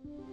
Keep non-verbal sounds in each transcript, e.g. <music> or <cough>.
Hi,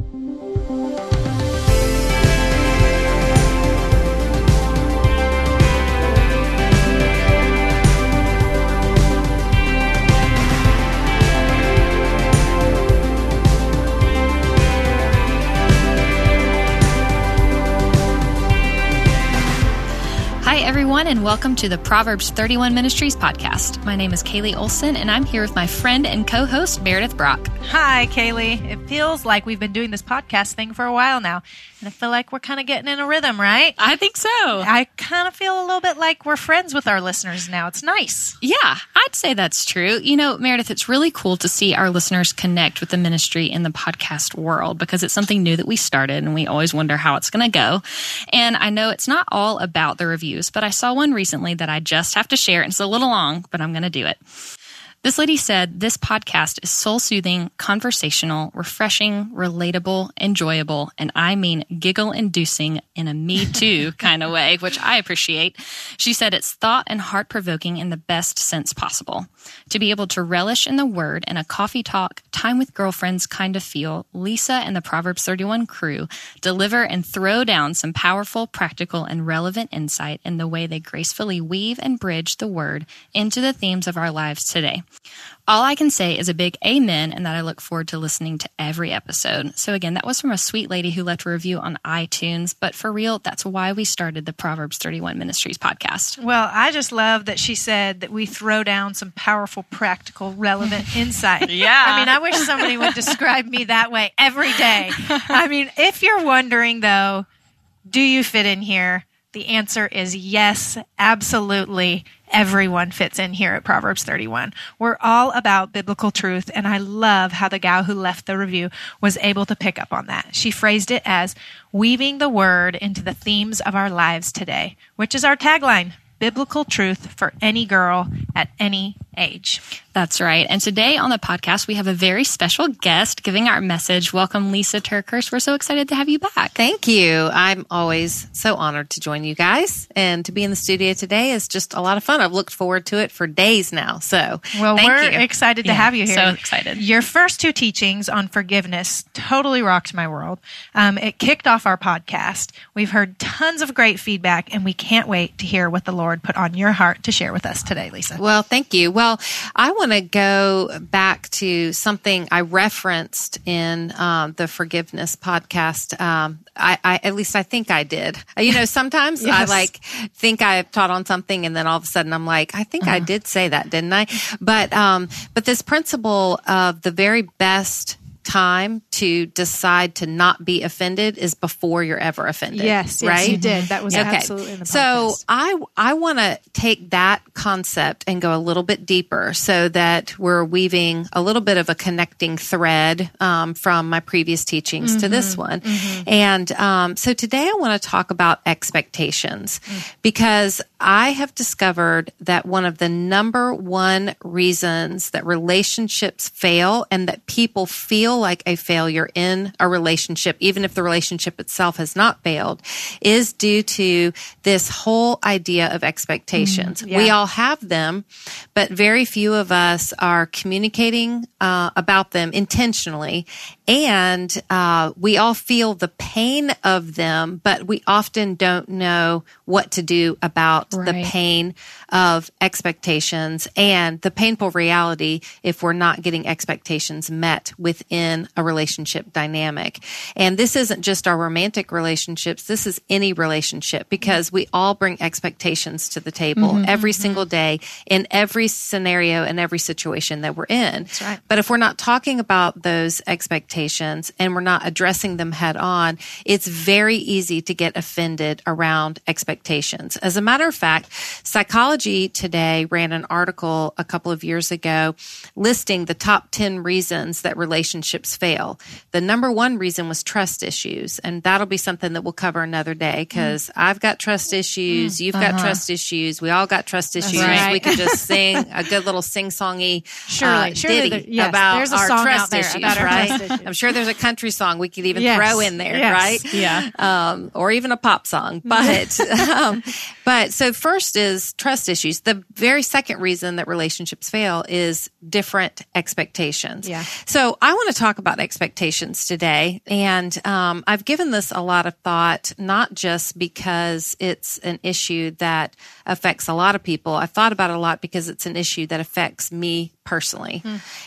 everyone, and welcome to the Proverbs 31 Ministries podcast. My name is Kaylee Olson, and I'm here with my friend and co host, Meredith Brock. Hi, Kaylee. It feels like we've been doing this podcast thing for a while now, and I feel like we're kind of getting in a rhythm, right? I think so. I kind of feel a little bit like we're friends with our listeners now. It's nice. Yeah, I'd say that's true. You know, Meredith, it's really cool to see our listeners connect with the ministry in the podcast world because it's something new that we started, and we always wonder how it's going to go. And I know it's not all about the reviews but I saw one recently that I just have to share. It's a little long, but I'm going to do it. This lady said this podcast is soul soothing, conversational, refreshing, relatable, enjoyable, and I mean giggle inducing in a me <laughs> too kind of way, which I appreciate. She said it's thought and heart provoking in the best sense possible. To be able to relish in the word and a coffee talk, time with girlfriends kind of feel, Lisa and the Proverbs 31 crew deliver and throw down some powerful, practical, and relevant insight in the way they gracefully weave and bridge the word into the themes of our lives today. All I can say is a big amen and that I look forward to listening to every episode. So again, that was from a sweet lady who left a review on iTunes, but for real, that's why we started the Proverbs 31 Ministries podcast. Well, I just love that she said that we throw down some powerful, practical, relevant <laughs> insight. yeah. I mean, I wish somebody would describe me that way every day. I mean, if you're wondering though, do you fit in here? The answer is yes, absolutely. Everyone fits in here at Proverbs 31. We're all about biblical truth, and I love how the gal who left the review was able to pick up on that. She phrased it as weaving the word into the themes of our lives today, which is our tagline biblical truth for any girl at any age. That's right. And today on the podcast, we have a very special guest giving our message. Welcome, Lisa TerKeurst. We're so excited to have you back. Thank you. I'm always so honored to join you guys. And to be in the studio today is just a lot of fun. I've looked forward to it for days now. So, well, we're you. excited to yeah, have you here. So excited. Your first two teachings on forgiveness totally rocked my world. Um, it kicked off our podcast. We've heard tons of great feedback, and we can't wait to hear what the Lord put on your heart to share with us today, Lisa. Well, thank you. Well, I want to go back to something I referenced in um, the forgiveness podcast. Um, I, I, at least I think I did. Uh, you know, <laughs> sometimes yes. I like think I've taught on something, and then all of a sudden I'm like, I think uh-huh. I did say that, didn't I? But um, but this principle of the very best time to decide to not be offended is before you're ever offended. Yes, right. Yes, you did. That was okay. absolutely. In the so I I want to take that concept and go a little bit deeper, so that we're weaving a little bit of a connecting thread um, from my previous teachings mm-hmm. to this mm-hmm. one. Mm-hmm. And um, so today I want to talk about expectations mm. because I have discovered that one of the number one reasons that relationships fail and that people feel like a failure in a relationship, even if the relationship itself has not failed, is due to this whole idea of expectations. Mm, yeah. We all have them, but very few of us are communicating uh, about them intentionally. And uh, we all feel the pain of them, but we often don't know what to do about right. the pain of expectations and the painful reality if we're not getting expectations met within a relationship dynamic. And this isn't just our romantic relationships, this is any relationship because we all bring expectations to the table mm-hmm, every mm-hmm. single day in every scenario and every situation that we're in. Right. But if we're not talking about those expectations and we're not addressing them head on, it's very easy to get offended around expectations. As a matter of fact, Psychology Today ran an article a couple of years ago listing the top 10 reasons that relationships fail. The number one reason was trust issues. And that'll be something that we'll cover another day because mm. I've got trust issues. Mm. You've uh-huh. got trust issues. We all got trust issues. Right. We could just <laughs> sing a good little sing songy uh, surely ditty yes, about our trust issues, right? Trust issues. I'm sure there's a country song we could even yes. throw in there, yes. right? Yeah. Um, or even a pop song. But, <laughs> <laughs> um, but so So first is trust issues. The very second reason that relationships fail is different expectations. Yeah. So I want to talk about expectations today. And um, I've given this a lot of thought, not just because it's an issue that affects a lot of people. I've thought about it a lot because it's an issue that affects me personally.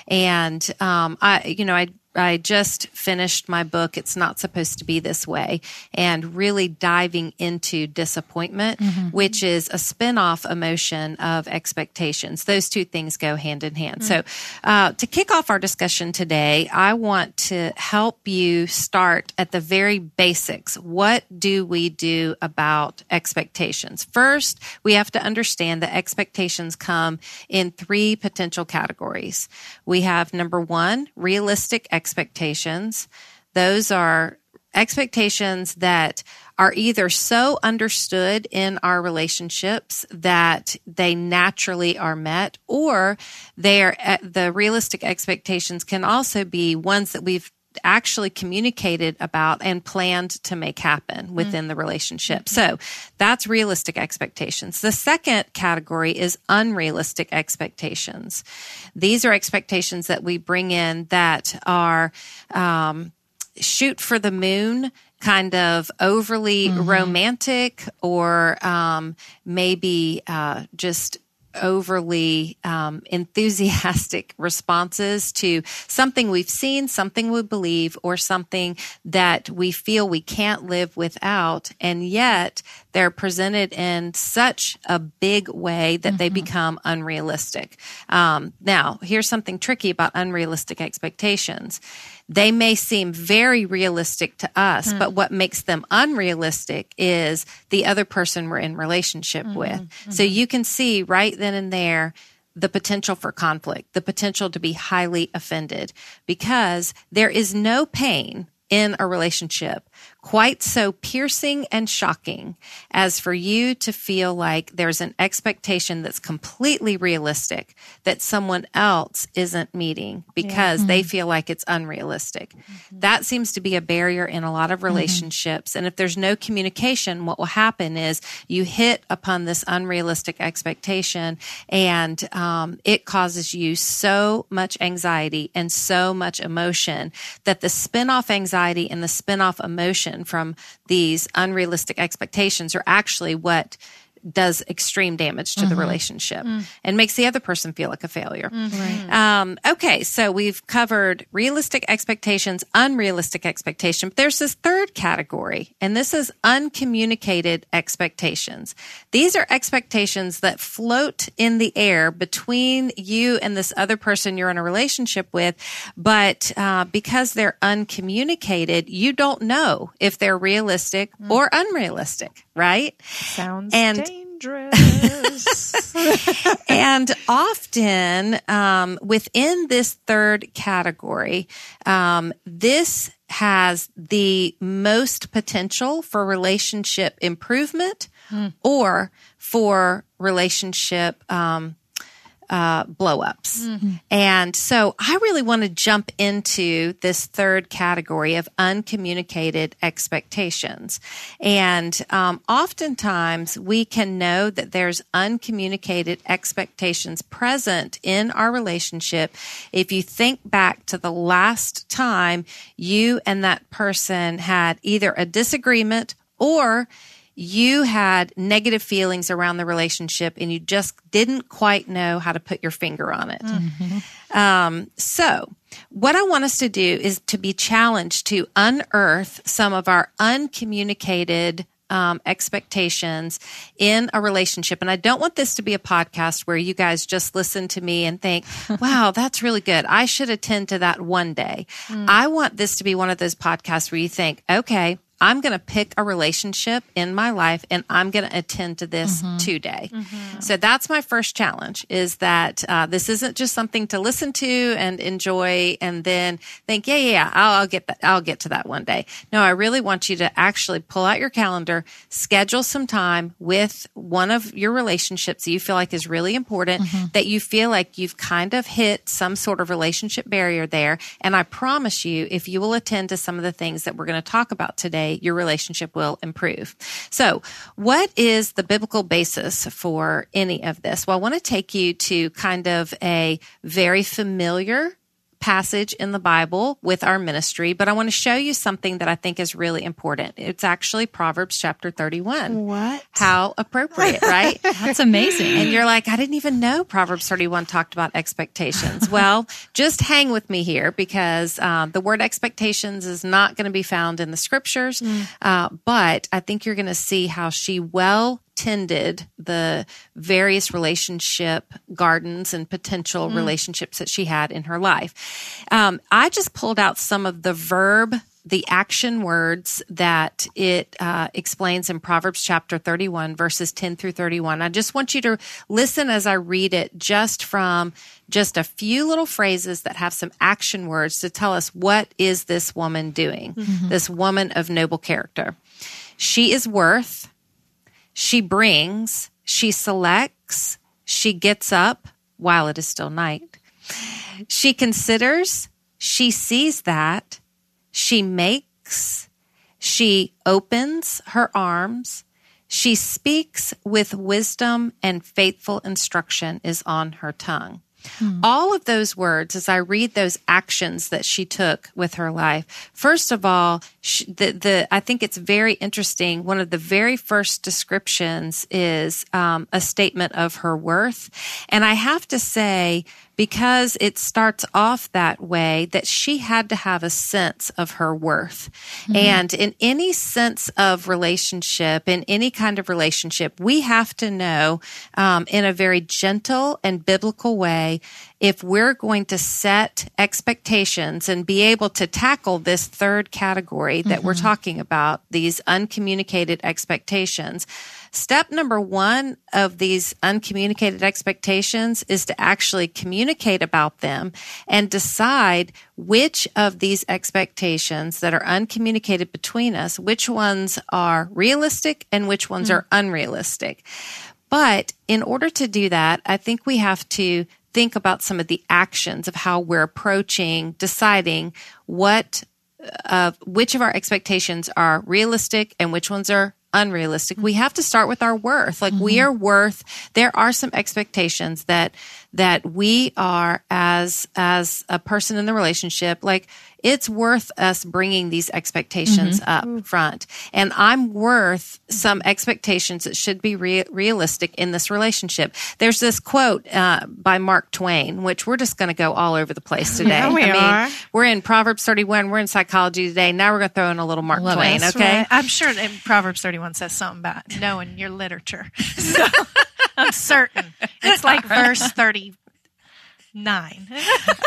And um, I, you know, I I just finished my book, It's Not Supposed to Be This Way, and really diving into disappointment, which is a spin-off emotion of expectations. Those two things go hand in hand. So, uh, to kick off our discussion today, I want to help you start at the very basics. What do we do about expectations? First, we have to understand that expectations come in three potential categories. We have number one, realistic expectations. Those are expectations that are either so understood in our relationships that they naturally are met or they are uh, the realistic expectations can also be ones that we've actually communicated about and planned to make happen within the relationship. So that's realistic expectations. The second category is unrealistic expectations. These are expectations that we bring in that are, um, shoot for the moon kind of overly romantic or um, maybe uh, just overly um, enthusiastic <laughs> responses to something we've seen, something we believe, or something that we feel we can't live without. And yet they're presented in such a big way that they become unrealistic. Um, now, here's something tricky about unrealistic expectations. They may seem very realistic to us, hmm. but what makes them unrealistic is the other person we're in relationship mm-hmm. with. So mm-hmm. you can see right then and there the potential for conflict, the potential to be highly offended because there is no pain in a relationship quite so piercing and shocking as for you to feel like there's an expectation that's completely realistic that someone else isn't meeting because they feel like it's unrealistic. That seems to be a barrier in a lot of relationships. And if there's no communication, what will happen is you hit upon this unrealistic expectation and um, it causes you so much anxiety and so much emotion that the spin-off anxiety and the spin-off emotion from these unrealistic expectations are actually what does extreme damage to the relationship and makes the other person feel like a failure. Um, okay, so we've covered realistic expectations, unrealistic expectation. But there's this third category, and this is uncommunicated expectations. These are expectations that float in the air between you and this other person you're in a relationship with, but uh, because they're uncommunicated, you don't know if they're realistic or unrealistic, right? Sounds And- dangerous. <laughs> and often um, within this third category, um, this has the most potential for relationship improvement or for relationship um, uh, blow ups. And so I really want to jump into this third category of uncommunicated expectations. And um, oftentimes we can know that there's uncommunicated expectations present in our relationship if you think back to the last time you and that person had either a disagreement or you had negative feelings around the relationship and you just didn't quite know how to put your finger on it. Um, so, what I want us to do is to be challenged to unearth some of our uncommunicated um, expectations in a relationship. And I don't want this to be a podcast where you guys just listen to me and think, <laughs> wow, that's really good. I should attend to that one day. I want this to be one of those podcasts where you think, okay, I'm going to pick a relationship in my life and I'm going to attend to this mm-hmm. today. Mm-hmm. So that's my first challenge is that uh, this isn't just something to listen to and enjoy and then think, yeah, yeah, yeah, I'll, I'll get that. I'll get to that one day. No, I really want you to actually pull out your calendar, schedule some time with one of your relationships that you feel like is really important, mm-hmm. that you feel like you've kind of hit some sort of relationship barrier there. And I promise you, if you will attend to some of the things that we're going to talk about today, your relationship will improve. So, what is the biblical basis for any of this? Well, I want to take you to kind of a very familiar passage in the Bible with our ministry, but I want to show you something that I think is really important. It's actually Proverbs chapter 31. What? How appropriate, <laughs> right? That's amazing. And you're like, I didn't even know Proverbs 31 talked about expectations. <laughs> well, just hang with me here because um, the word expectations is not going to be found in the scriptures, uh, but I think you're going to see how she well tended the various relationship gardens and potential relationships that she had in her life. Um, I just pulled out some of the verb the action words that it uh, explains in Proverbs chapter 31, verses 10 through 31. I just want you to listen as I read it just from just a few little phrases that have some action words to tell us what is this woman doing, this woman of noble character. She is worth, she brings, she selects, she gets up while it is still night. She considers, she sees that, she makes, she opens her arms, she speaks with wisdom, and faithful instruction is on her tongue. All of those words, as I read those actions that she took with her life, first of all, she, the, the I think it's very interesting. One of the very first descriptions is um, a statement of her worth, and I have to say, because it starts off that way, that she had to have a sense of her worth, and in any sense of relationship, in any kind of relationship, we have to know um, in a very gentle and biblical way if we're going to set expectations and be able to tackle this third category that we're mm-hmm. talking about, these uncommunicated expectations. Step number one of these uncommunicated expectations is to actually communicate about them and decide which of these expectations that are uncommunicated between us, which ones are realistic and which ones mm. are unrealistic. But in order to do that, I think we have to think about some of the actions of how we're approaching deciding what uh, of which of our expectations are realistic and which ones are unrealistic. We have to start with our worth. Like we mm-hmm. are worth, there are some expectations that, that we are as, as a person in the relationship, like it's worth us bringing these expectations up front. And I'm worth some expectations that should be rea- realistic in this relationship. There's this quote uh, by Mark Twain, which we're just going to go all over the place <laughs> today. Yeah, we I mean, are. we're in Proverbs 31, we're in psychology today. Now we're going to throw in a little Mark Love. Twain, okay? Right. I'm sure that Proverbs 31 says something about knowing your literature. <laughs> So I'm certain. It's like <laughs> verse 39. <laughs>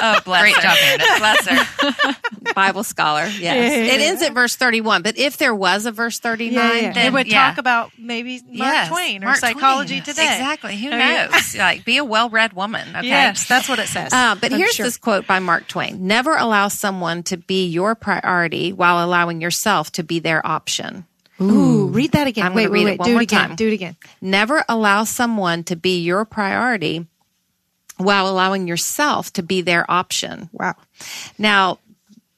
Oh, bless Great her. job, Meredith. Bless her. <laughs> Bible scholar. Yes. It ends at verse 31. But if there was a verse 39, then it would yeah. talk about maybe Mark Yes, Twain or Mark psychology Twain. today. Exactly. Who Oh, yeah. knows? like, be a well-read woman. Okay. Yes, that's what it says. Uh, but I'm here's sure. this quote by Mark Twain: "Never allow someone to be your priority while allowing yourself to be their option. Ooh, read that again. I'm wait, gonna wait, read it one Do more it again. time. Do it again. Never allow someone to be your priority while allowing yourself to be their option." Wow. Now,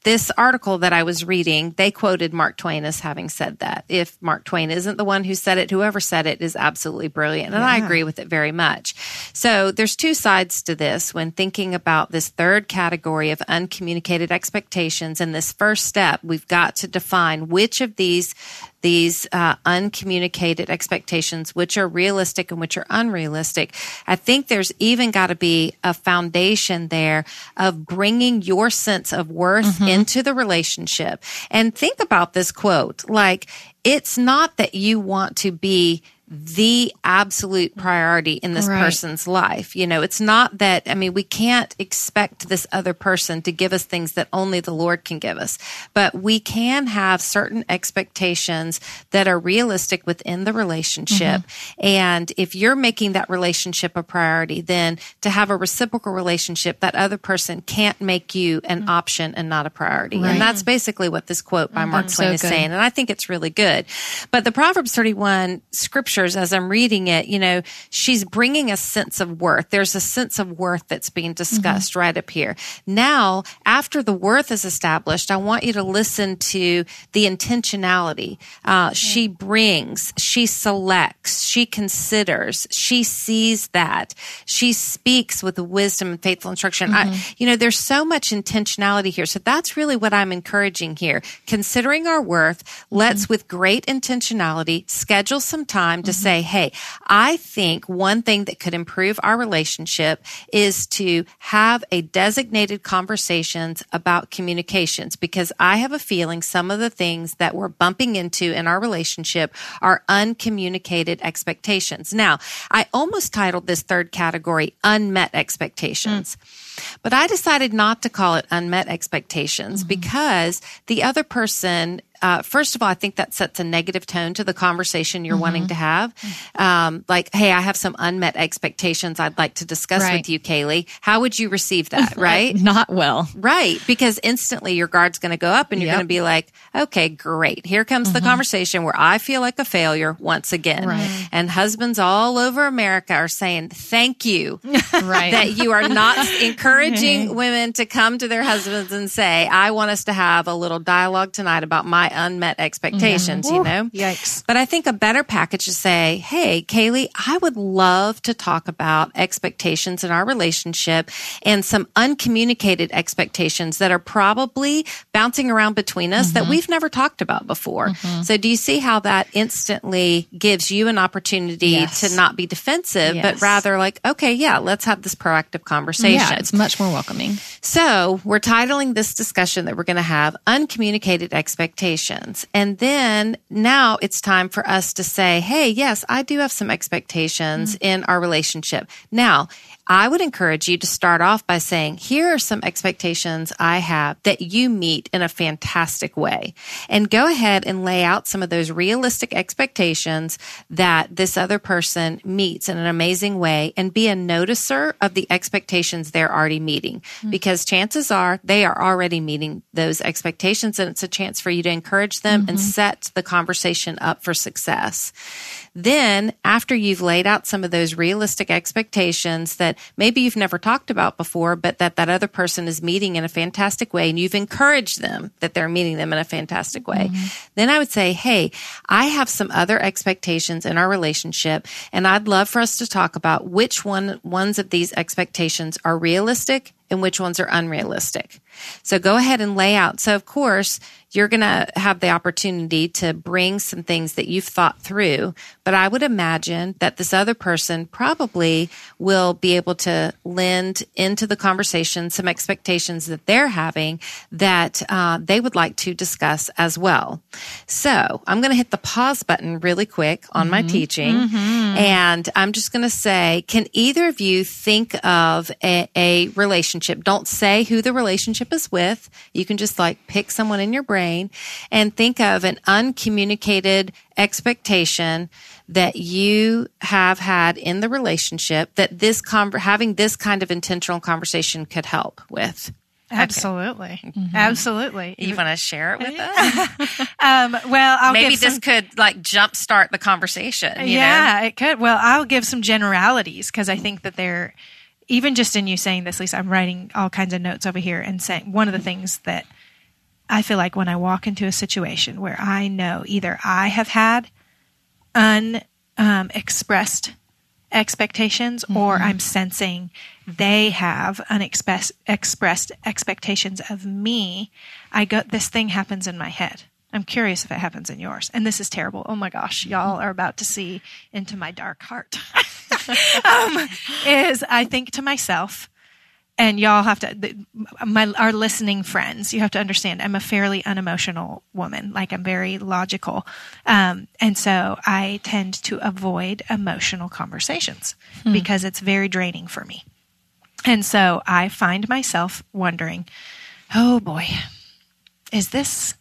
this article that I was reading, they quoted Mark Twain as having said that. If Mark Twain isn't the one who said it, whoever said it is absolutely brilliant. And I agree with it very much. So there's two sides to this when thinking about this third category of uncommunicated expectations. And this first step, we've got to define which of these these uh, uncommunicated expectations, which are realistic and which are unrealistic. I think there's even got to be a foundation there of bringing your sense of worth into the relationship. And think about this quote like, it's not that you want to be the absolute mm-hmm. priority in this Right. person's life. You know, it's not that, I mean, we can't expect this other person to give us things that only the Lord can give us, but we can have certain expectations that are realistic within the relationship. Mm-hmm. And if you're making that relationship a priority, then to have a reciprocal relationship, that other person can't make you an mm-hmm. option and not a priority. And that's basically what this quote by Mark Twain so is good. saying. And I think it's really good. But the Proverbs 31 scripture scriptures as I'm reading it, you know, she's bringing a sense of worth. There's a sense of worth that's being discussed mm-hmm. right up here. Now, after the worth is established, I want you to listen to the intentionality. Uh, she brings, she selects, she considers, she sees that, she speaks with wisdom and faithful instruction. Mm-hmm. I, you know, there's so much intentionality here. So that's really what I'm encouraging here. Considering our worth, let's mm-hmm. with great intentionality schedule some time to mm-hmm. say, Hey, I think one thing that could improve our relationship is to have a designated conversations about communications because I have a feeling some of the things that we're bumping into in our relationship are uncommunicated expectations. Now, I almost titled this third category unmet expectations. Mm. But I decided not to call it unmet expectations mm-hmm. because the other person uh, first of all, I think that sets a negative tone to the conversation you're mm-hmm. wanting to have. Um, like, hey, I have some unmet expectations I'd like to discuss right. with you, Kaylee. How would you receive that? <laughs> Right? Not well. Right. Because instantly your guard's going to go up and you're yep. going to be like, okay, great. Here comes mm-hmm. the conversation where I feel like a failure once again. Right. And husbands all over America are saying, thank you <laughs> right. that you are not <laughs> encouraging women to come to their husbands and say, I want us to have a little dialogue tonight about my my unmet expectations, mm-hmm. you know? Yikes. But I think a better package is say, Hey, Kaylee, I would love to talk about expectations in our relationship and some uncommunicated expectations that are probably bouncing around between us mm-hmm. that we've never talked about before. Mm-hmm. So do you see how that instantly gives you an opportunity yes. to not be defensive, yes. but rather like, okay, yeah, let's have this proactive conversation. Yeah, it's much more welcoming. So we're titling this discussion that we're going to have uncommunicated expectations expectations. And then now it's time for us to say, Hey, yes, I do have some expectations mm-hmm. in our relationship. Now, I would encourage you to start off by saying, here are some expectations I have that you meet in a fantastic way. And go ahead and lay out some of those realistic expectations that this other person meets in an amazing way and be a noticer of the expectations they're already meeting mm-hmm. because chances are they are already meeting those expectations and it's a chance for you to encourage them mm-hmm. and set the conversation up for success. Then after you've laid out some of those realistic expectations that maybe you've never talked about before, but that that other person is meeting in a fantastic way and you've encouraged them that they're meeting them in a fantastic way, mm-hmm. then I would say, Hey, I have some other expectations in our relationship and I'd love for us to talk about which one, ones of these expectations are realistic and which ones are unrealistic. So go ahead and lay out. So of course, you're going to have the opportunity to bring some things that you've thought through. But I would imagine that this other person probably will be able to lend into the conversation some expectations that they're having that uh, they would like to discuss as well. So I'm going to hit the pause button really quick on mm-hmm. my teaching. Mm-hmm. And I'm just going to say, can either of you think of a, a relationship? Don't say who the relationship is with. You can just like pick someone in your brain brain and think of an uncommunicated expectation that you have had in the relationship that this con- having this kind of intentional conversation could help with. Absolutely. Okay. Mm-hmm. Absolutely. You want to share it with us? <laughs> um, well, I'll maybe this some, could like jumpstart the conversation. yeah, know? it could. Well, I'll give some generalities because I think that they're even just in you saying this, Lisa. I'm writing all kinds of notes over here and saying one of the things that I feel like when I walk into a situation where I know either I have had unexpressed um, expectations mm-hmm. or I'm sensing they have unexpressed expressed expectations of me, I go, this thing happens in my head. I'm curious if it happens in yours. And this is terrible. Oh my gosh, y'all are about to see into my dark heart. <laughs> <laughs> um, is I think to myself, and y'all have to my our listening friends you have to understand i'm a fairly unemotional woman. Like i'm very logical. Um, and so i tend to avoid emotional conversations hmm. because it's very draining for me. And so i find myself wondering oh boy is this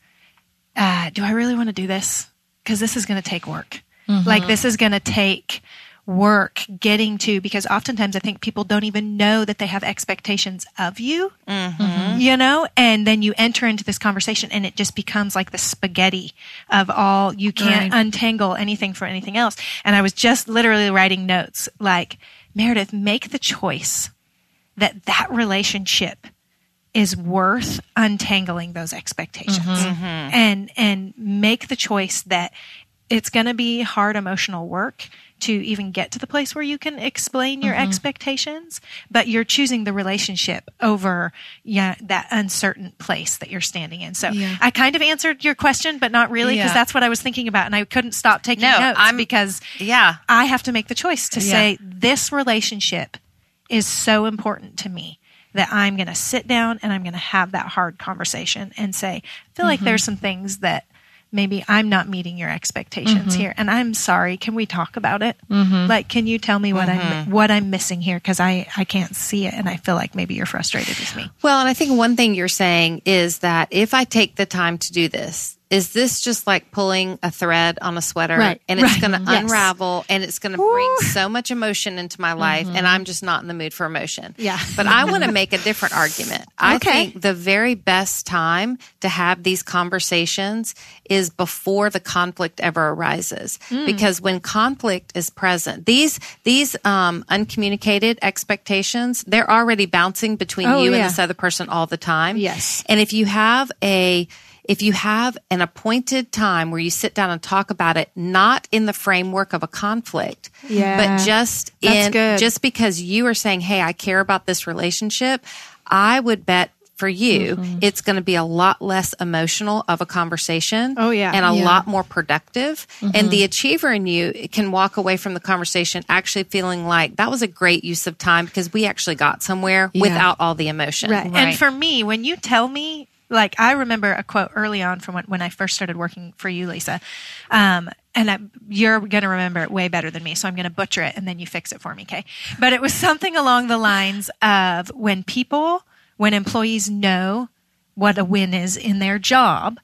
uh, do i really want to do this? Because this is going to take work. Mm-hmm. like this is going to take work getting to because oftentimes I think people don't even know that they have expectations of you, Mm-hmm. you know, and then you enter into this conversation and it just becomes like the spaghetti of all you can't Right. untangle anything from anything else. And I was just literally writing notes like, Meredith, make the choice that that relationship is worth untangling those expectations Mm-hmm. and and make the choice that it's going to be hard emotional work to even get to the place where you can explain your mm-hmm. expectations but you're choosing the relationship over yeah that uncertain place that you're standing in so Yeah. i kind of answered your question but not really because Yeah. that's what i was thinking about and i couldn't stop taking No, notes I'm- because Yeah. I have to make the choice to Yeah. say this relationship is so important to me that I'm going to sit down and I'm going to have that hard conversation and say, I feel like there's mm-hmm. some things that maybe I'm not meeting your expectations mm-hmm. here and I'm sorry. Can we talk about it? Mm-hmm. Like, can you tell me what I'm, mm-hmm. what I'm missing here? Cause I, I can't see it. And I feel like maybe you're frustrated with me. Well, and I think one thing you're saying is that if I take the time to do this, is this just like pulling a thread on a sweater Right, and it's right, going to yes. unravel and it's going to bring so much emotion into my life and I'm just not in the mood for emotion. Mm-hmm. Yeah. But I want to make a different argument. I Okay. think the very best time to have these conversations is before the conflict ever arises Mm. because when conflict is present, these these um, uncommunicated expectations, they're already bouncing between Oh, you and yeah. this other person all the time. Yes. And if you have a if you have an appointed time where you sit down and talk about it, not in the framework of a conflict, Yeah. but just That's in good. just because you are saying, "Hey, I care about this relationship," I would bet for you, Mm-hmm. it's going to be a lot less emotional of a conversation. Oh, yeah. and a Yeah. lot more productive. And the achiever in you can walk away from the conversation actually feeling like that was a great use of time because we actually got somewhere without all the emotion. Right. And for me, when you tell me, like, I remember a quote early on from when, when I first started working for you, Lisa. Um, and I, you're going to remember it way better than me. So I'm going to butcher it and then you fix it for me. Okay. But it was something along the lines of when people, when employees know what a win is in their job,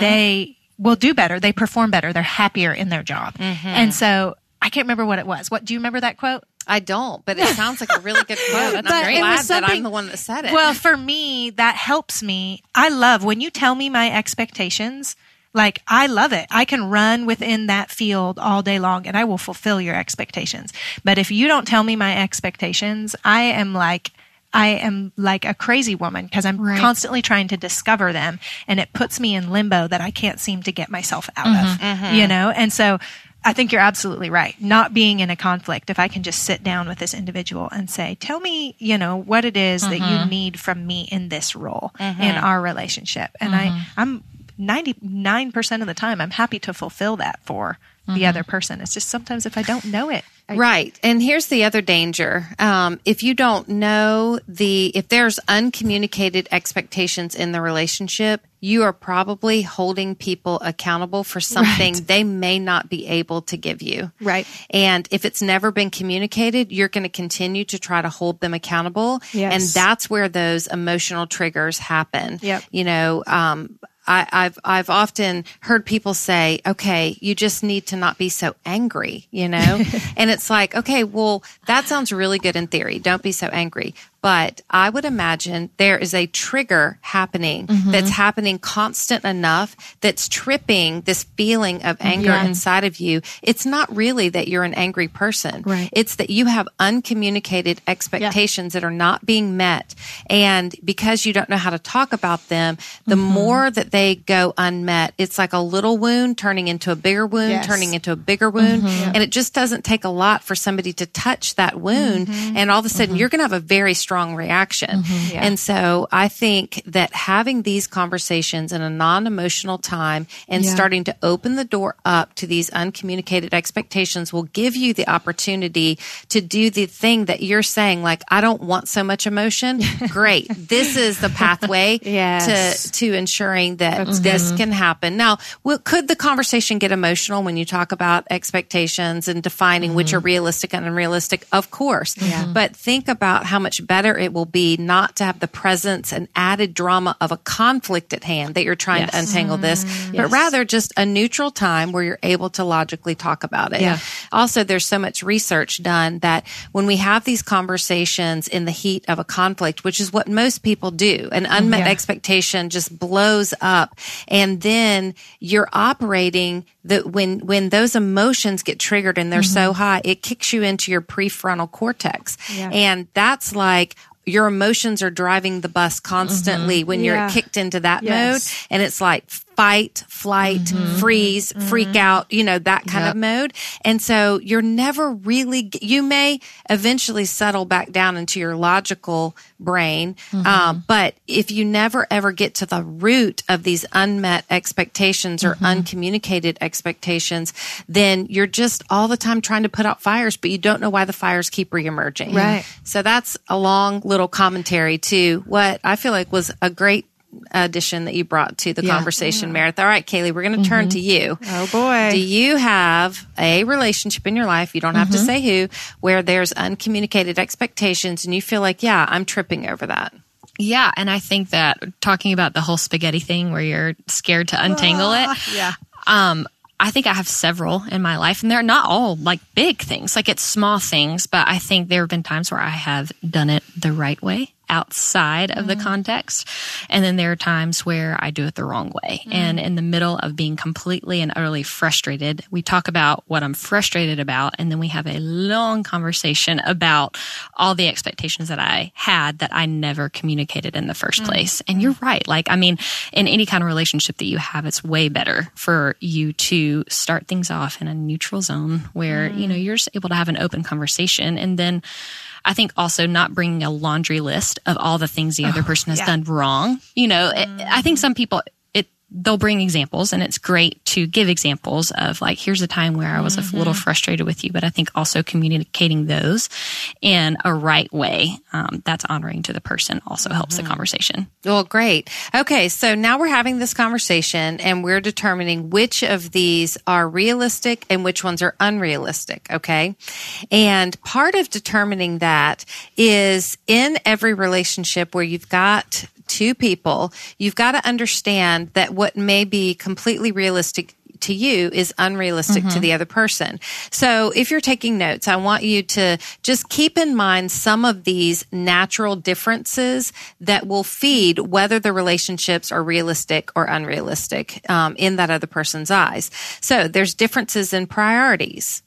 they will do better. They perform better. They're happier in their job. And so I can't remember what it was. What do you remember that quote? I don't, but it sounds like a really good <laughs> quote. and I'm glad that I'm the one that said it. Well, for me, that helps me. I love when you tell me my expectations. Like, I love it. I can run within that field all day long and I will fulfill your expectations. But if you don't tell me my expectations, I am like, I am like a crazy woman because I'm Right. constantly trying to discover them and it puts me in limbo that I can't seem to get myself out of, mm-hmm. Mm-hmm. you know? And so I think you're absolutely right. Not being in a conflict, if I can just sit down with this individual and say, tell me, you know, what it is that you mm-hmm. need from me in this role mm-hmm. in our relationship. And I, mm-hmm. I'm 99% of the time, I'm happy to fulfill that for the other person. It's just sometimes if I don't know it, I, Right. And here's the other danger. Um, if you don't know the, if there's uncommunicated expectations in the relationship, you are probably holding people accountable for something they may not be able to give you. Right. And if it's never been communicated, you're going to continue to try to hold them accountable. Yes. And that's where those emotional triggers happen. Yep. You know, um, I, I've I've often heard people say, "Okay, you just need to not be so angry," you know, <laughs> and it's like, okay, well, that sounds really good in theory. Don't be so angry, but I would imagine there is a trigger happening that's happening constant enough that's tripping this feeling of anger Yeah. inside of you. It's not really that you're an angry person. Right. It's that you have uncommunicated expectations that are not being met. And because you don't know how to talk about them, the Mm-hmm. more that they go unmet, it's like a little wound turning into a bigger wound, Yes. Mm-hmm. turning into a bigger wound. And it just doesn't take a lot for somebody to touch that wound. Mm-hmm. And all of a sudden you're going to have a very strong reaction. And so I think that having these conversations in a non emotional time and Yeah. starting to open the door up to these uncommunicated expectations will give you the opportunity to do the thing that you're saying, like, I don't want so much emotion. <laughs> Great. this is the pathway Yes. to, to ensuring that this can happen. Now, could the conversation get emotional when you talk about expectations and defining which are mm-hmm. realistic and unrealistic? Of course. But think about how much better it will be not to have the presence and added drama of a conflict at hand that you're trying to Yes. untangle this, mm-hmm. but rather just a neutral time where you're able to logically talk about it. Yeah. Also, there's so much research done that when we have these conversations in the heat of a conflict, which is what most people do, an unmet Yeah. expectation just blows up. And then you're operating that when, when those emotions get triggered and they're so mm-hmm. high, it kicks you into your prefrontal cortex. Yeah. And that's like, your emotions are driving the bus constantly mm-hmm. when you're kicked into that Yes. mode. And it's like fight, flight, mm-hmm. freeze, mm-hmm. freak out, you know, that kind of mode. And so you're never really, you may eventually settle back down into your logical brain. Um, but if you never ever get to the root of these unmet expectations or uncommunicated expectations, then you're just all the time trying to put out fires, but you don't know why the fires keep reemerging. Right. So that's a long little commentary to what I feel like was a great addition that you brought to the Yeah. conversation, Meredith. All right, Kaylee, we're going to mm-hmm. turn to you. Oh boy. Do you have a relationship in your life? You don't have to mm-hmm. say who, where there's uncommunicated expectations and you feel like, yeah, I'm tripping over that. Yeah, and I think that talking about the whole spaghetti thing where you're scared to untangle it. Ah, yeah. Um, I think I have several in my life, and they're not all like big things. Like it's small things, but I think there have been times where I have done it the right way outside of the mm. context. And then there are times where I do it the wrong way. Mm. And in the middle of being completely and utterly frustrated, we talk about what I'm frustrated about. And then we have a long conversation about all the expectations that I had that I never communicated in the first mm. place. And you're right. Like, I mean, in any kind of relationship that you have, it's way better for you to start things off in a neutral zone where, you know, you're just able to have an open conversation. And then I think also not bringing a laundry list of all the things the other person has yeah. done wrong. You know, it- I think some people, they'll bring examples and it's great to give examples of like, here's a time where I was a little frustrated with you, but I think also communicating those in a right way, um, that's honoring to the person also helps the conversation. Well, great. Okay, so now we're having this conversation and we're determining which of these are realistic and which ones are unrealistic. Okay. And part of determining that is in every relationship where you've got two people, you've got to understand that what may be completely realistic to you is unrealistic to the other person. So if you're taking notes, I want you to just keep in mind some of these natural differences that will feed whether the relationships are realistic or unrealistic um, in that other person's eyes. So there's differences in priorities.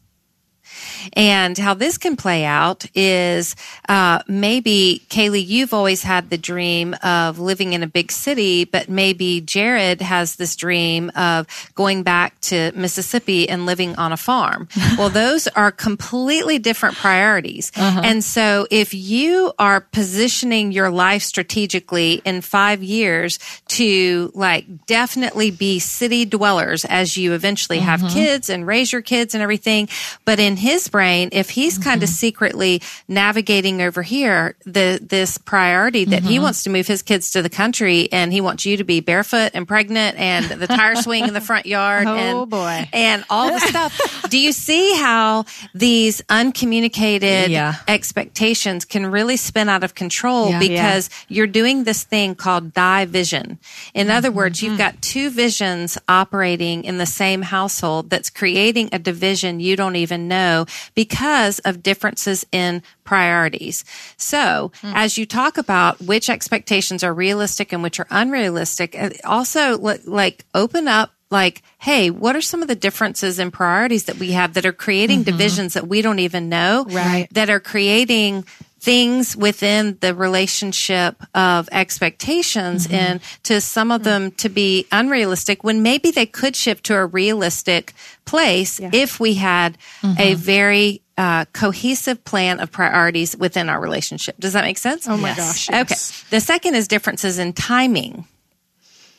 And how this can play out is uh, maybe, Kaylee, you've always had the dream of living in a big city, but maybe Jared has this dream of going back to Mississippi and living on a farm. <laughs> well, those are completely different priorities. And so if you are positioning your life strategically in five years to like definitely be city dwellers as you eventually have kids and raise your kids and everything, but in his brain, if he's kind of secretly navigating over here, the, this priority that he wants to move his kids to the country and he wants you to be barefoot and pregnant and the tire swing in the front yard. <laughs> Oh, and, boy. And all the stuff. Do you see how these uncommunicated Yeah. expectations can really spin out of control Yeah. because you're doing this thing called division. In other Mm-hmm. words, you've got two visions operating in the same household that's creating a division you don't even know because of differences in priorities. So Hmm. as you talk about which expectations are realistic and which are unrealistic, uh, also like open up like, hey, what are some of the differences in priorities that we have that are creating divisions that we don't even know? Right. That are creating things within the relationship of expectations and to some of them to be unrealistic when maybe they could shift to a realistic place if we had a very uh, cohesive plan of priorities within our relationship. Does that make sense? Oh my Yes. gosh. Okay. The second is differences in timing.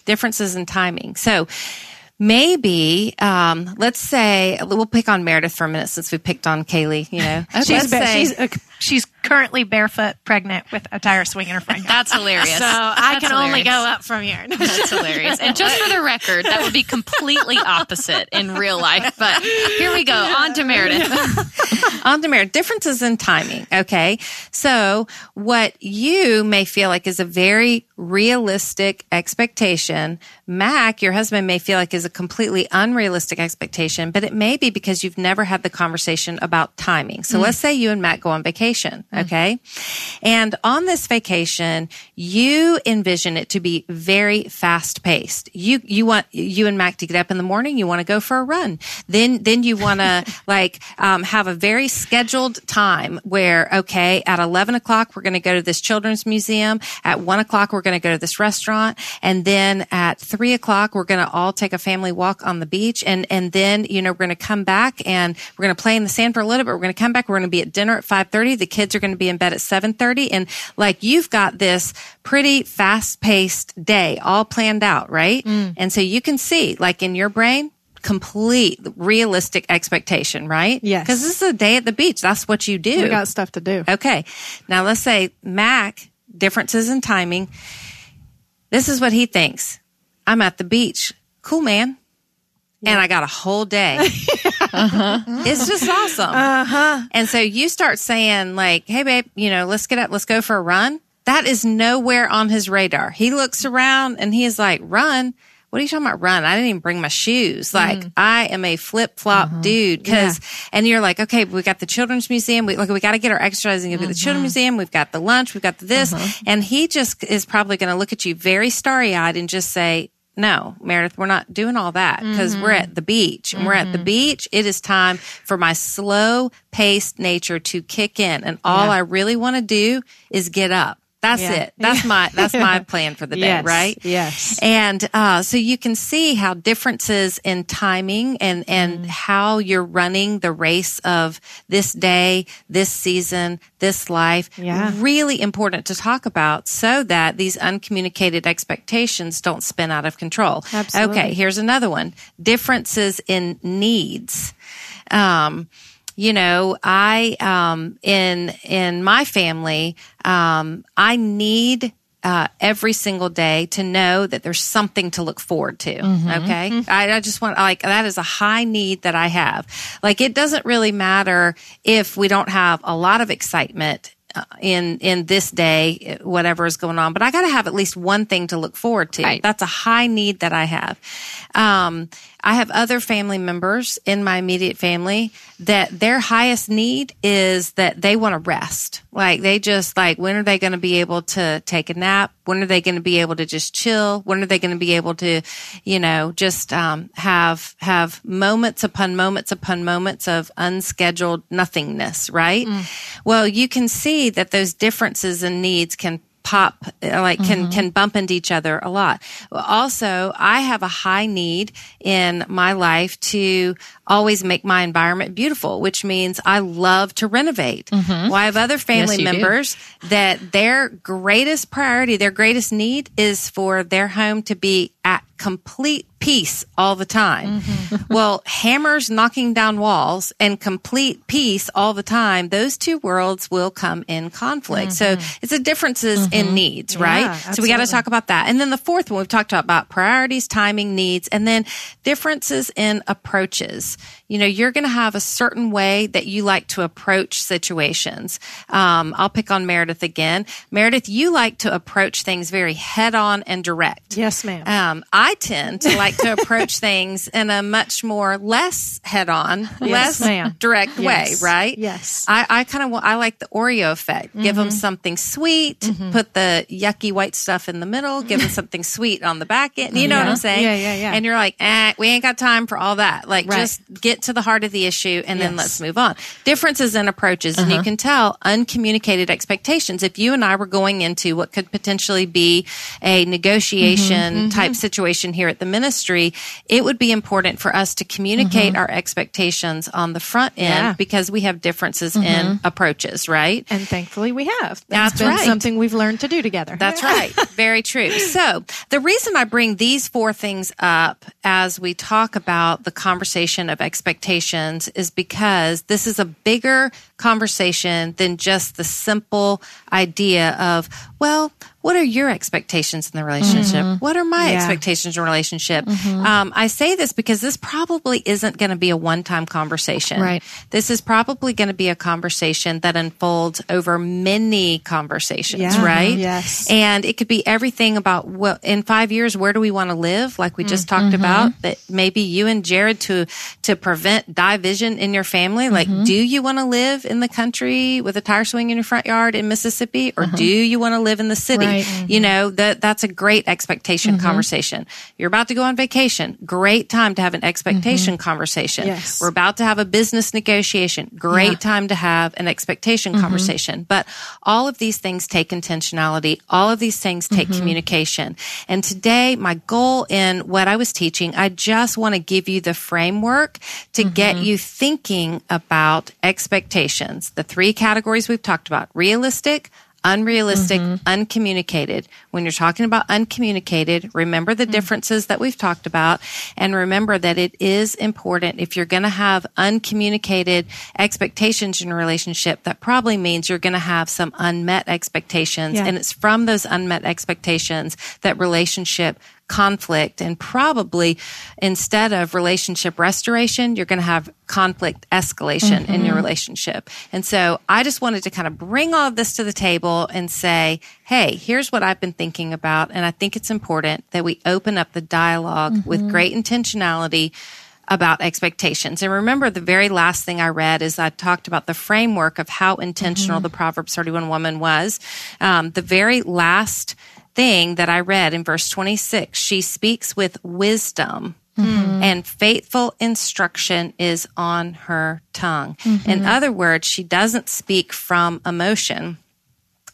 Differences in timing. So maybe, um, let's say we'll pick on Meredith for a minute since we picked on Kaylee. You know, <laughs> She's, Let's say- she's uh, she's currently barefoot, pregnant with a tire swing in her front yard. That's hilarious. So I That's can only go up from here. That's hilarious. And just for the record, that would be completely opposite in real life. But here we go. On to Meredith. <laughs> on to Meredith. Differences in timing. Okay. So what you may feel like is a very realistic expectation, Mac, your husband may feel like is a completely unrealistic expectation, but it may be because you've never had the conversation about timing. So mm. let's say you and Mac go on vacation. Okay. And on this vacation, you envision it to be very fast paced. You, you want you and Mac to get up in the morning. You want to go for a run. Then, then you want to <laughs> like, um, have a very scheduled time where, okay, at 11 o'clock, we're going to go to this children's museum. At one o'clock, we're going to go to this restaurant. And then at three o'clock, we're going to all take a family walk on the beach. And, and then, you know, we're going to come back and we're going to play in the sand for a little bit. We're going to come back. We're going to be at dinner at 5.30. The kids are going to be in bed at 7.30. And like, you've got this pretty fast paced day all planned out, right? Mm. And so you can see, like in your brain, complete realistic expectation, right? Yes. Because this is a day at the beach. That's what you do. we got stuff to do. Okay. Now let's say Mac, differences in timing. This is what he thinks. I'm at the beach. Cool, man. And I got a whole day. <laughs> Uh-huh. It's just awesome. Uh-huh. And so you start saying like, Hey babe, you know, let's get up. Let's go for a run. That is nowhere on his radar. He looks around and he is like, run. What are you talking about? Run. I didn't even bring my shoes. Mm-hmm. Like I am a flip flop mm-hmm. dude. Cause, and you're like, okay, we got the children's museum. We like, we got to get our exercising at the children's mm-hmm. museum. We've got the lunch. We've got the this. Uh-huh. And he just is probably going to look at you very starry eyed and just say, no, Meredith, we're not doing all that because we're mm-hmm. at the beach and we're at the mm-hmm. beach. It is time for my slow paced nature to kick in. And all I really want to do is get up. That's Yeah. it. That's my, that's my <laughs> plan for the day, Yes, right? yes. And, uh, so you can see how differences in timing and, and Mm. how you're running the race of this day, this season, this life. Yeah. Really important to talk about so that these uncommunicated expectations don't spin out of control. Absolutely. Okay. Here's another one. Differences in needs. Um, you know, I, um, in, in my family, um, I need, uh, every single day to know that there's something to look forward to. Okay. I, I just want, like, that is a high need that I have. Like, it doesn't really matter if we don't have a lot of excitement uh, in in this day whatever is going on but i got to have at least one thing to look forward to Right. that's a high need that i have um, i have other family members in my immediate family that their highest need is that they want to rest. Like they just like when are they going to be able to take a nap? When are they going to be able to just chill? When are they going to be able to you know just um, have have moments upon moments upon moments of unscheduled nothingness right? Well you can see that those differences in needs can pop uh, like can can bump into each other a lot. Also i have a high need in my life to always make my environment beautiful which means i love to renovate. Well i have other family Yes, you do. members that their greatest priority their greatest need is for their home to be at complete peace all the time. well, hammers knocking down walls and complete peace all the time, those two worlds will come in conflict. So it's the differences in needs, right? So we got to talk about that. And then the fourth one, we've talked about priorities, timing, needs, and then differences in approaches. You know, you're going to have a certain way that you like to approach situations. Um, I'll pick on Meredith again. Meredith, you like to approach things very head on and direct. Yes, ma'am. Um, I tend to like to approach <laughs> things in a much more less head on, less ma'am. direct Yes. way, right? Yes. I, I kind of, I like the Oreo effect. Give Mm-hmm. them something sweet, put the yucky white stuff in the middle, give them <laughs> something sweet on the back end. You know what I'm saying? Yeah, yeah, yeah. And you're like, eh, we ain't got time for all that. Like, Right. just get to the heart of the issue and then let's move on. Differences in approaches. And Uh-huh. you can tell uncommunicated expectations. If you and I were going into what could potentially be a negotiation Mm-hmm, type situation conversation here at the ministry, it would be important for us to communicate Mm-hmm. our expectations on the front end Yeah. because we have differences Mm-hmm. in approaches, right? And thankfully we have. That's That's been right. something we've learned to do together. That's right. Very true. <laughs> So, the reason I bring these four things up as we talk about the conversation of expectations is because this is a bigger conversation than just the simple idea of, well, what are your expectations in the relationship? Mm-hmm. What are my Yeah. expectations in a relationship? Mm-hmm. Um, I say this because this probably isn't going to be a one time conversation. Right. This is probably going to be a conversation that unfolds over many conversations, Yeah. right? Yes. And it could be everything about what in five years, where do we want to live? Like we just talked mm-hmm. about that maybe you and Jared to, to prevent division in your family. Like, do you want to live in the country with a tire swing in your front yard in Mississippi or uh-huh. do you want to live in the city? Right. You mm-hmm. know, that, that's a great expectation mm-hmm. conversation. You're about to go on vacation. Great time to have an expectation mm-hmm. conversation. Yes. We're about to have a business negotiation. Great time to have an expectation conversation. But all of these things take intentionality. All of these things take communication. And today, my goal in what I was teaching, I just want to give you the framework to get you thinking about expectations. The three categories we've talked about realistic, unrealistic, mm-hmm. uncommunicated. When you're talking about uncommunicated, remember the mm. differences that we've talked about and remember that it is important if you're going to have uncommunicated expectations in a relationship, that probably means you're going to have some unmet expectations. Yeah. And it's from those unmet expectations that relationship conflict and probably instead of relationship restoration, you're going to have conflict escalation in your mm-hmm. relationship. And so I just wanted to kind of bring all of this to the table and say, Hey, here's what I've been thinking about. And I think it's important that we open up the dialog with mm-hmm. great intentionality about expectations. And remember, the very last thing I read is I talked about the framework of how intentional mm-hmm. the Proverbs 31 woman was. Um, the very last thing that I read in verse 26, she speaks with wisdom. Mm-hmm. And faithful instruction is on her tongue. Mm-hmm. In other words, she doesn't speak from emotion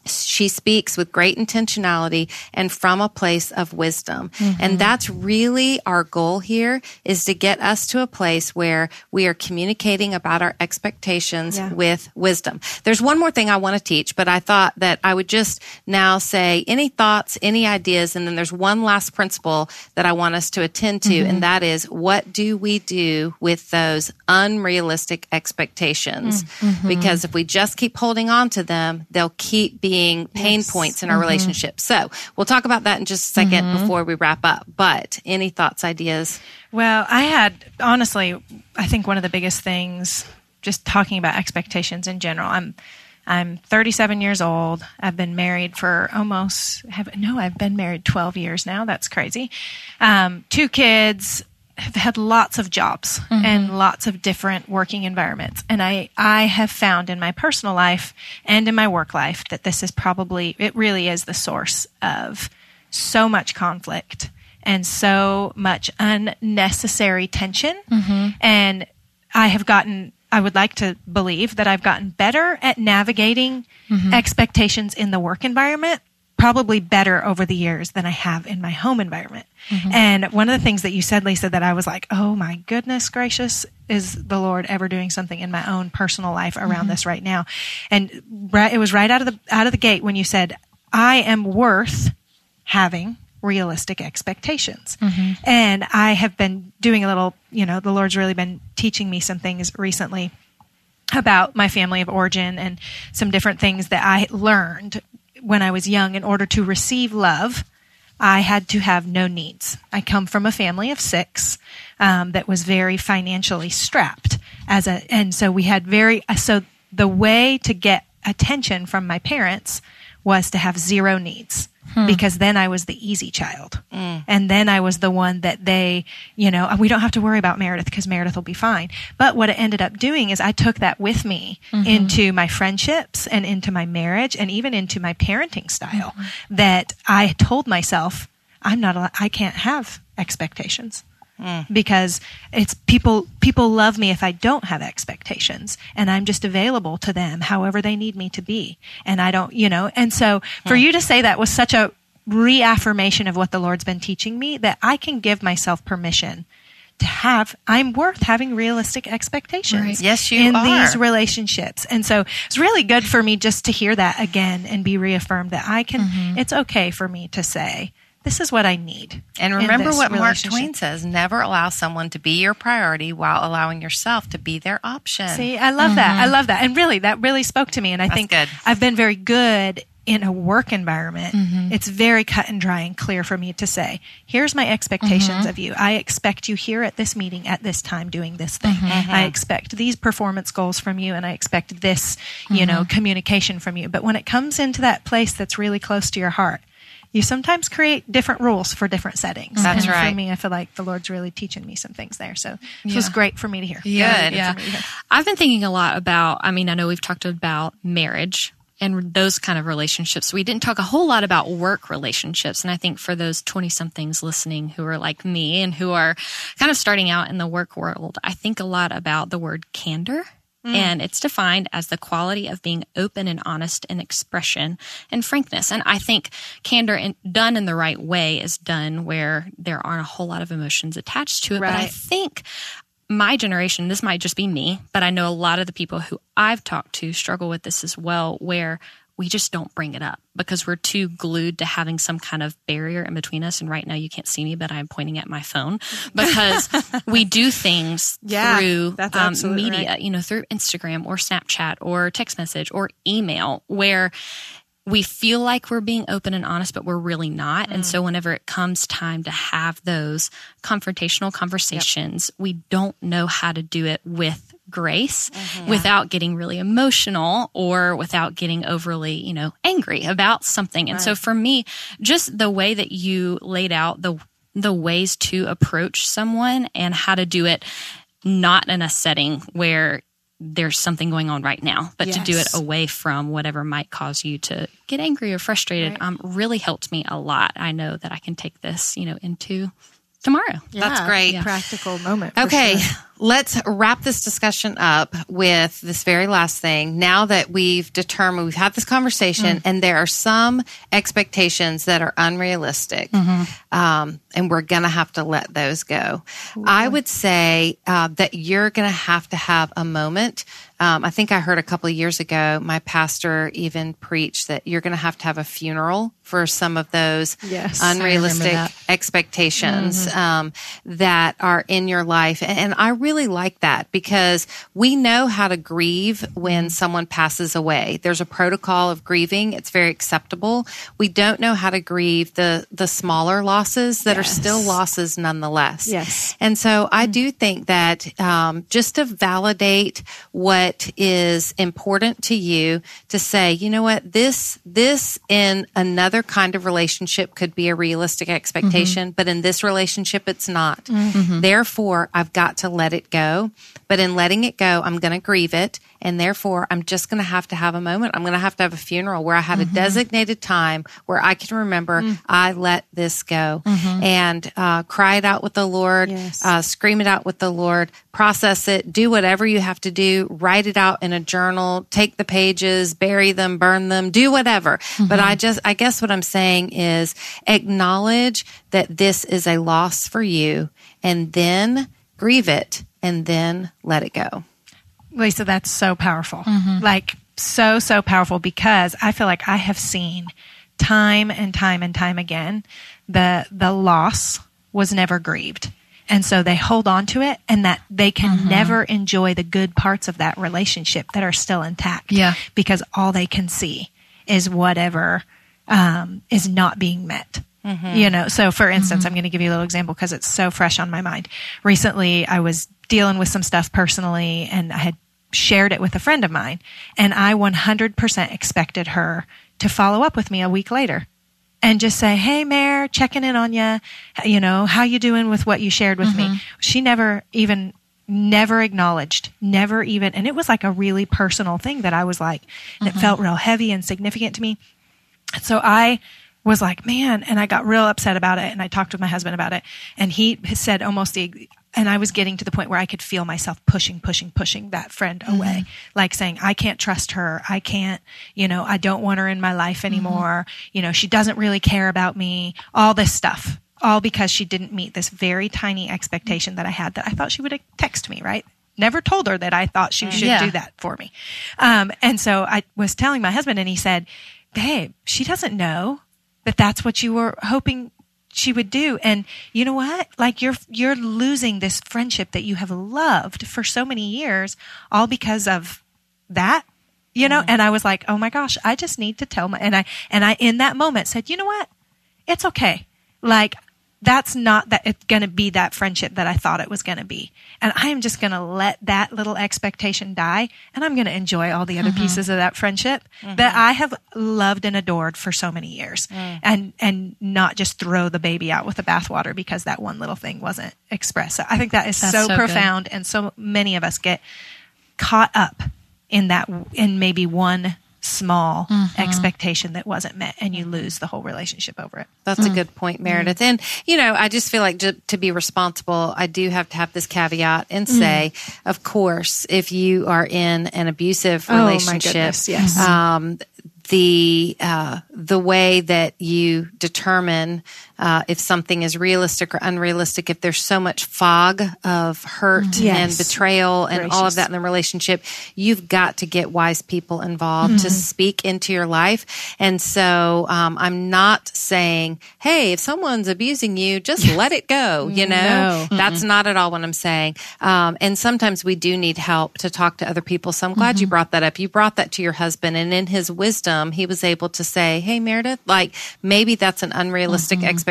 she speaks with great intentionality and from a place of wisdom. And mm-hmm. that's really our goal here is to get us to a place where we are communicating about our expectations Yeah. with wisdom. There's one more thing I want to teach, but I thought that I would just now say any thoughts, any ideas, and then there's one last principle that I want us to attend to, and mm-hmm. that is what do we do with those unrealistic expectations? Mm-hmm. Because if we just keep holding on to them, they'll keep being pain Yes. points in our relationship. So we'll talk about that in just a 2nd before we wrap up. But any thoughts, ideas? Well, I had honestly, I think one of the biggest things, just talking about expectations in general. I'm I'm 37 years old. I've been married for almost have no, I've been married 12 years now. That's crazy. Um, two kids. Have had lots of jobs mm-hmm. and lots of different working environments, and I I have found in my personal life and in my work life that this is probably it really is the source of so much conflict and so much unnecessary tension. Mm-hmm. And I have gotten, I would like to believe that I've gotten better at navigating mm-hmm. expectations in the work environment, probably better over the years than I have in my home environment. Mm-hmm. And one of the things that you said, Lisa, that I was like, oh my goodness gracious, is the Lord ever doing something in my own personal life around mm-hmm. this right now? And right, it was right out of the out of the gate when you said, I am worth having realistic expectations. Mm-hmm. And I have been doing a little, you know, the Lord's really been teaching me some things recently about my family of origin and some different things that I learned when I was young in order to receive love. I had to have no needs. I come from a family of six um, that was very financially strapped as a, and so we had very. So the way to get attention from my parents was to have zero needs Hmm. because then I was the easy child. Hmm. And then I was the one that they, you know, we don't have to worry about Meredith because Meredith will be fine. But what it ended up doing is I took that with me mm-hmm. into my friendships and into my marriage and even into my parenting style mm-hmm. that I told myself, I'm not, I can't have expectations because it's people people love me if I don't have expectations and I'm just available to them however they need me to be and I don't you know and so for you to say that was such a reaffirmation of what the Lord's been teaching me that I can give myself permission to have I'm worth having realistic expectations. Right. Yes, you in are. these relationships. And so it's really good for me just to hear that again and be reaffirmed that I can Mm-hmm. it's okay for me to say this is what I need. And remember what Mark. Twain says never allow someone to be your priority while allowing yourself to be their option. See, I love that. I mm-hmm. love that. And really, that really spoke to me. And I think good. I've been very good in a work environment. Mm-hmm. It's very cut and dry and clear for me to say, here's my expectations mm-hmm. of you. I expect you here at this meeting at this time doing this thing. Mm-hmm. I expect these performance goals from you and I expect this, you know, communication from you. But when it comes into that place that's really close to your heart, you sometimes create different rules for different settings. That's and right. For me, I feel like the Lord's really teaching me some things there. So it was great for me to hear. Good. Yeah. I've been thinking a lot about, I mean, I know we've talked about marriage and those kind of relationships. We didn't talk a whole lot about work relationships. And I think for those 20 somethings listening who are like me and who are kind of starting out in the work world, I think a lot about the word candor. Mm. And it's defined as the quality of being open and honest in expression and frankness. And I think candor in, done in the right way is done where there aren't a whole lot of emotions attached to it. But I think my generation, this might just be me, but I know a lot of the people who I've talked to struggle with this as well, where we just don't bring it up because we're too glued to having some kind of barrier in between us. And right now you can't see me, but I'm pointing at my phone <laughs> because we do things Yeah, through um, media, right. you know, through Instagram or Snapchat or text message or email where we feel like we're being open and honest, but we're really not. And so whenever it comes time to have those confrontational conversations, we don't know how to do it with grace without getting really emotional or without getting overly, you know, angry about something. And so for me, just the way that you laid out the the ways to approach someone and how to do it not in a setting where there's something going on right now, but to do it away from whatever might cause you to get angry or frustrated, um, really helped me a lot. I know that I can take this, you know, into tomorrow. That's great. Practical moment. Okay, sure. <laughs> let's wrap this discussion up with this very last thing. Now that we've determined, we've had this conversation, and there are some expectations that are unrealistic, um, and we're going to have to let those go. I would say uh, that you're going to have to have a moment. Um, I think I heard a couple of years ago, my pastor even preached that you're going to have to have a funeral for some of those Yes, unrealistic that. expectations um, that are in your life. And I really like that because we know how to grieve when someone passes away. There's a protocol of grieving. It's very acceptable. We don't know how to grieve the, the smaller losses that are still losses nonetheless. Yes. And so I mm-hmm. do think that um, just to validate what is important to you, to say, you know what, this this in another kind of relationship could be a realistic mm-hmm. expectation, but in this relationship, it's not. Mm-hmm. Therefore, I've got to let it go. But in letting it go, I'm going to grieve it. And therefore, I'm just going to have to have a moment. I'm going to have to have a funeral where I have a designated time where I can remember I let this go and uh, cry it out with the Lord, Yes. uh, scream it out with the Lord, process it, do whatever you have to do, write it out in a journal, take the pages, bury them, burn them, do whatever. But I just, I guess what I'm saying is acknowledge that this is a loss for you and then grieve it and then let it go. Lisa, that's so powerful. Like, so, so powerful because I feel like I have seen time and time and time again the the loss was never grieved. And so they hold on to it and that they can never enjoy the good parts of that relationship that are still intact. Yeah. Because all they can see is whatever um, is not being met. Mm-hmm. You know, so for instance, mm-hmm. I'm going to give you a little example because it's so fresh on my mind. Recently, I was dealing with some stuff personally and I had shared it with a friend of mine and I 100% expected her to follow up with me a week later and just say, "Hey, Mayor, checking in on you. You know, how you doing with what you shared with me?" Mm-hmm. She never even never acknowledged, never even, and it was like a really personal thing that I was like, and it felt real heavy and significant to me. So I was like, man, and I got real upset about it. And I talked with my husband about it. And he said almost the, and I was getting to the point where I could feel myself pushing, pushing, pushing that friend Mm-hmm. away, like saying, I can't trust her. I can't, you know, I don't want her in my life Mm-hmm. anymore. You know, she doesn't really care about me, all this stuff, all because she didn't meet this very tiny expectation that I had that I thought she would text me, right? Never told her that I thought she should Yeah. do that for me. Um, and so I was telling my husband and he said, babe, she doesn't know that that's what you were hoping she would do. And you know what? Like you're, you're losing this friendship that you have loved for so many years all because of that, you know? And I was like, oh my gosh, I just need to tell my, and I, and I, in that moment said, you know what? It's okay. Like, that's not that it's going to be that friendship that I thought it was going to be. And I am just going to let that little expectation die and I'm going to enjoy all the other mm-hmm. pieces of that friendship mm-hmm. that I have loved and adored for so many years mm. and, and not just throw the baby out with the bathwater because that one little thing wasn't expressed. So I think that is so, so good. profound and so many of us get caught up in that, in maybe one small expectation that wasn't met and you lose the whole relationship over it. That's a good point, Meredith. And, you know, I just feel like to, to be responsible, I do have to have this caveat and say, of course, if you are in an abusive Oh, my relationship, goodness, yes. um, the uh, the way that you determine uh, if something is realistic or unrealistic, if there's so much fog of hurt and betrayal and all of that in the relationship, you've got to get wise people involved to speak into your life. And so um, I'm not saying, hey, if someone's abusing you, just let it go. You know, No. that's not at all what I'm saying. Um, and sometimes we do need help to talk to other people. So I'm glad you brought that up. You brought that to your husband, and in his wisdom, he was able to say, hey, Meredith, like maybe that's an unrealistic expectation.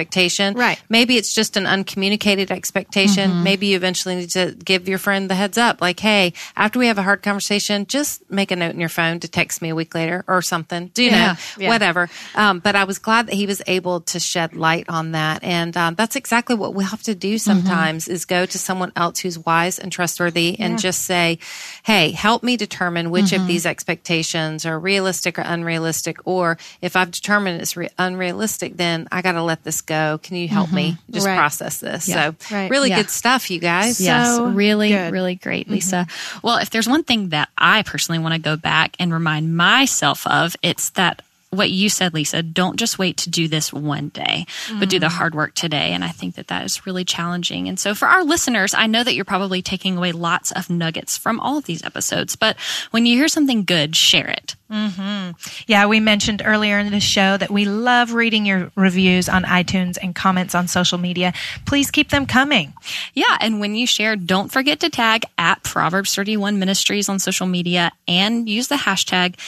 Right. Maybe it's just an uncommunicated expectation. Maybe you eventually need to give your friend the heads up, like, hey, after we have a hard conversation, just make a note in your phone to text me a week later or something. Do you Yeah. know? Yeah. Whatever. Um, but I was glad that he was able to shed light on that. And um, that's exactly what we have to do sometimes is go to someone else who's wise and trustworthy and just say, hey, help me determine which of these expectations are realistic or unrealistic. Or if I've determined it's re- unrealistic, then I got to let this go. Can you help me mm-hmm. just Right. process this? Yeah. So Right. really Yeah. good stuff, you guys. Yes, So really, good. really great, mm-hmm. Lisa. Well, if there's one thing that I personally want to go back and remind myself of, it's that what you said, Lisa, don't just wait to do this one day, but do the mm. hard work today. And I think that that is really challenging. And so for our listeners, I know that you're probably taking away lots of nuggets from all of these episodes, but when you hear something good, share it. Mm-hmm. Yeah, we mentioned earlier in the show that we love reading your reviews on iTunes and comments on social media. Please keep them coming. Yeah, and when you share, don't forget to tag at Proverbs 31 Ministries on social media and use the hashtag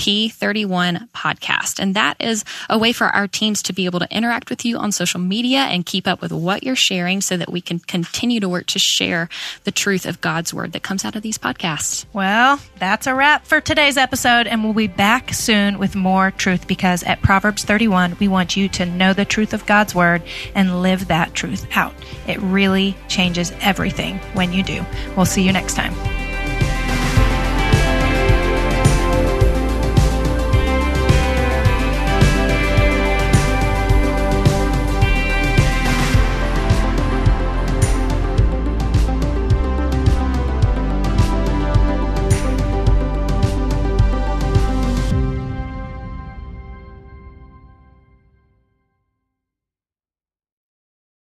P31 podcast. And that is a way for our teams to be able to interact with you on social media and keep up with what you're sharing so that we can continue to work to share the truth of God's word that comes out of these podcasts. Well, that's a wrap for today's episode, and we'll be back soon with more truth because at Proverbs 31, we want you to know the truth of God's word and live that truth out. It really changes everything when you do. We'll see you next time.